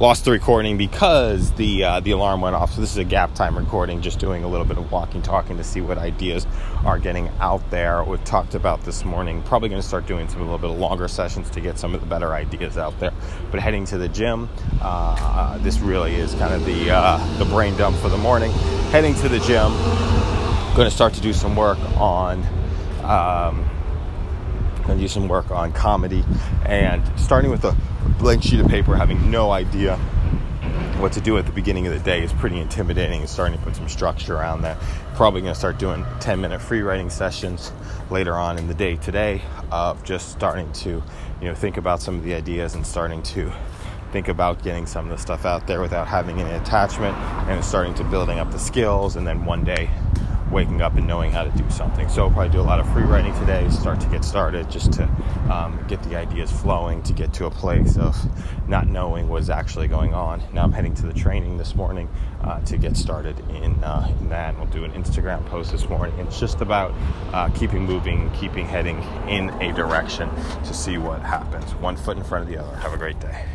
lost the recording because the uh, the alarm went off. So this is a gap time recording, just doing a little bit of walking, talking to see what ideas are getting out there. We've talked about this morning. Probably going to start doing some a little bit of longer sessions to get some of the better ideas out there. But heading to the gym, uh, this really is kind of the uh, the brain dump for the morning. Heading to the gym, going to start to do some work on. Um, to do some work on comedy and starting with a blank sheet of paper, having no idea what to do at the beginning of the day is pretty intimidating and starting to put some structure around that. Probably going to start doing 10 minute free writing sessions later on in the day today of just starting to, you know, think about some of the ideas and starting to think about getting some of the stuff out there without having any attachment and starting to building up the skills and then one day waking up and knowing how to do something. So I'll probably do a lot of free writing today, start to get started, just to um, get the ideas flowing, to get to a place of not knowing what's actually going on. Now I'm heading to the training this morning uh, to get started in, uh, in that. And we'll do an Instagram post this morning. It's just about uh, keeping moving, keeping heading in a direction to see what happens. One foot in front of the other. Have a great day.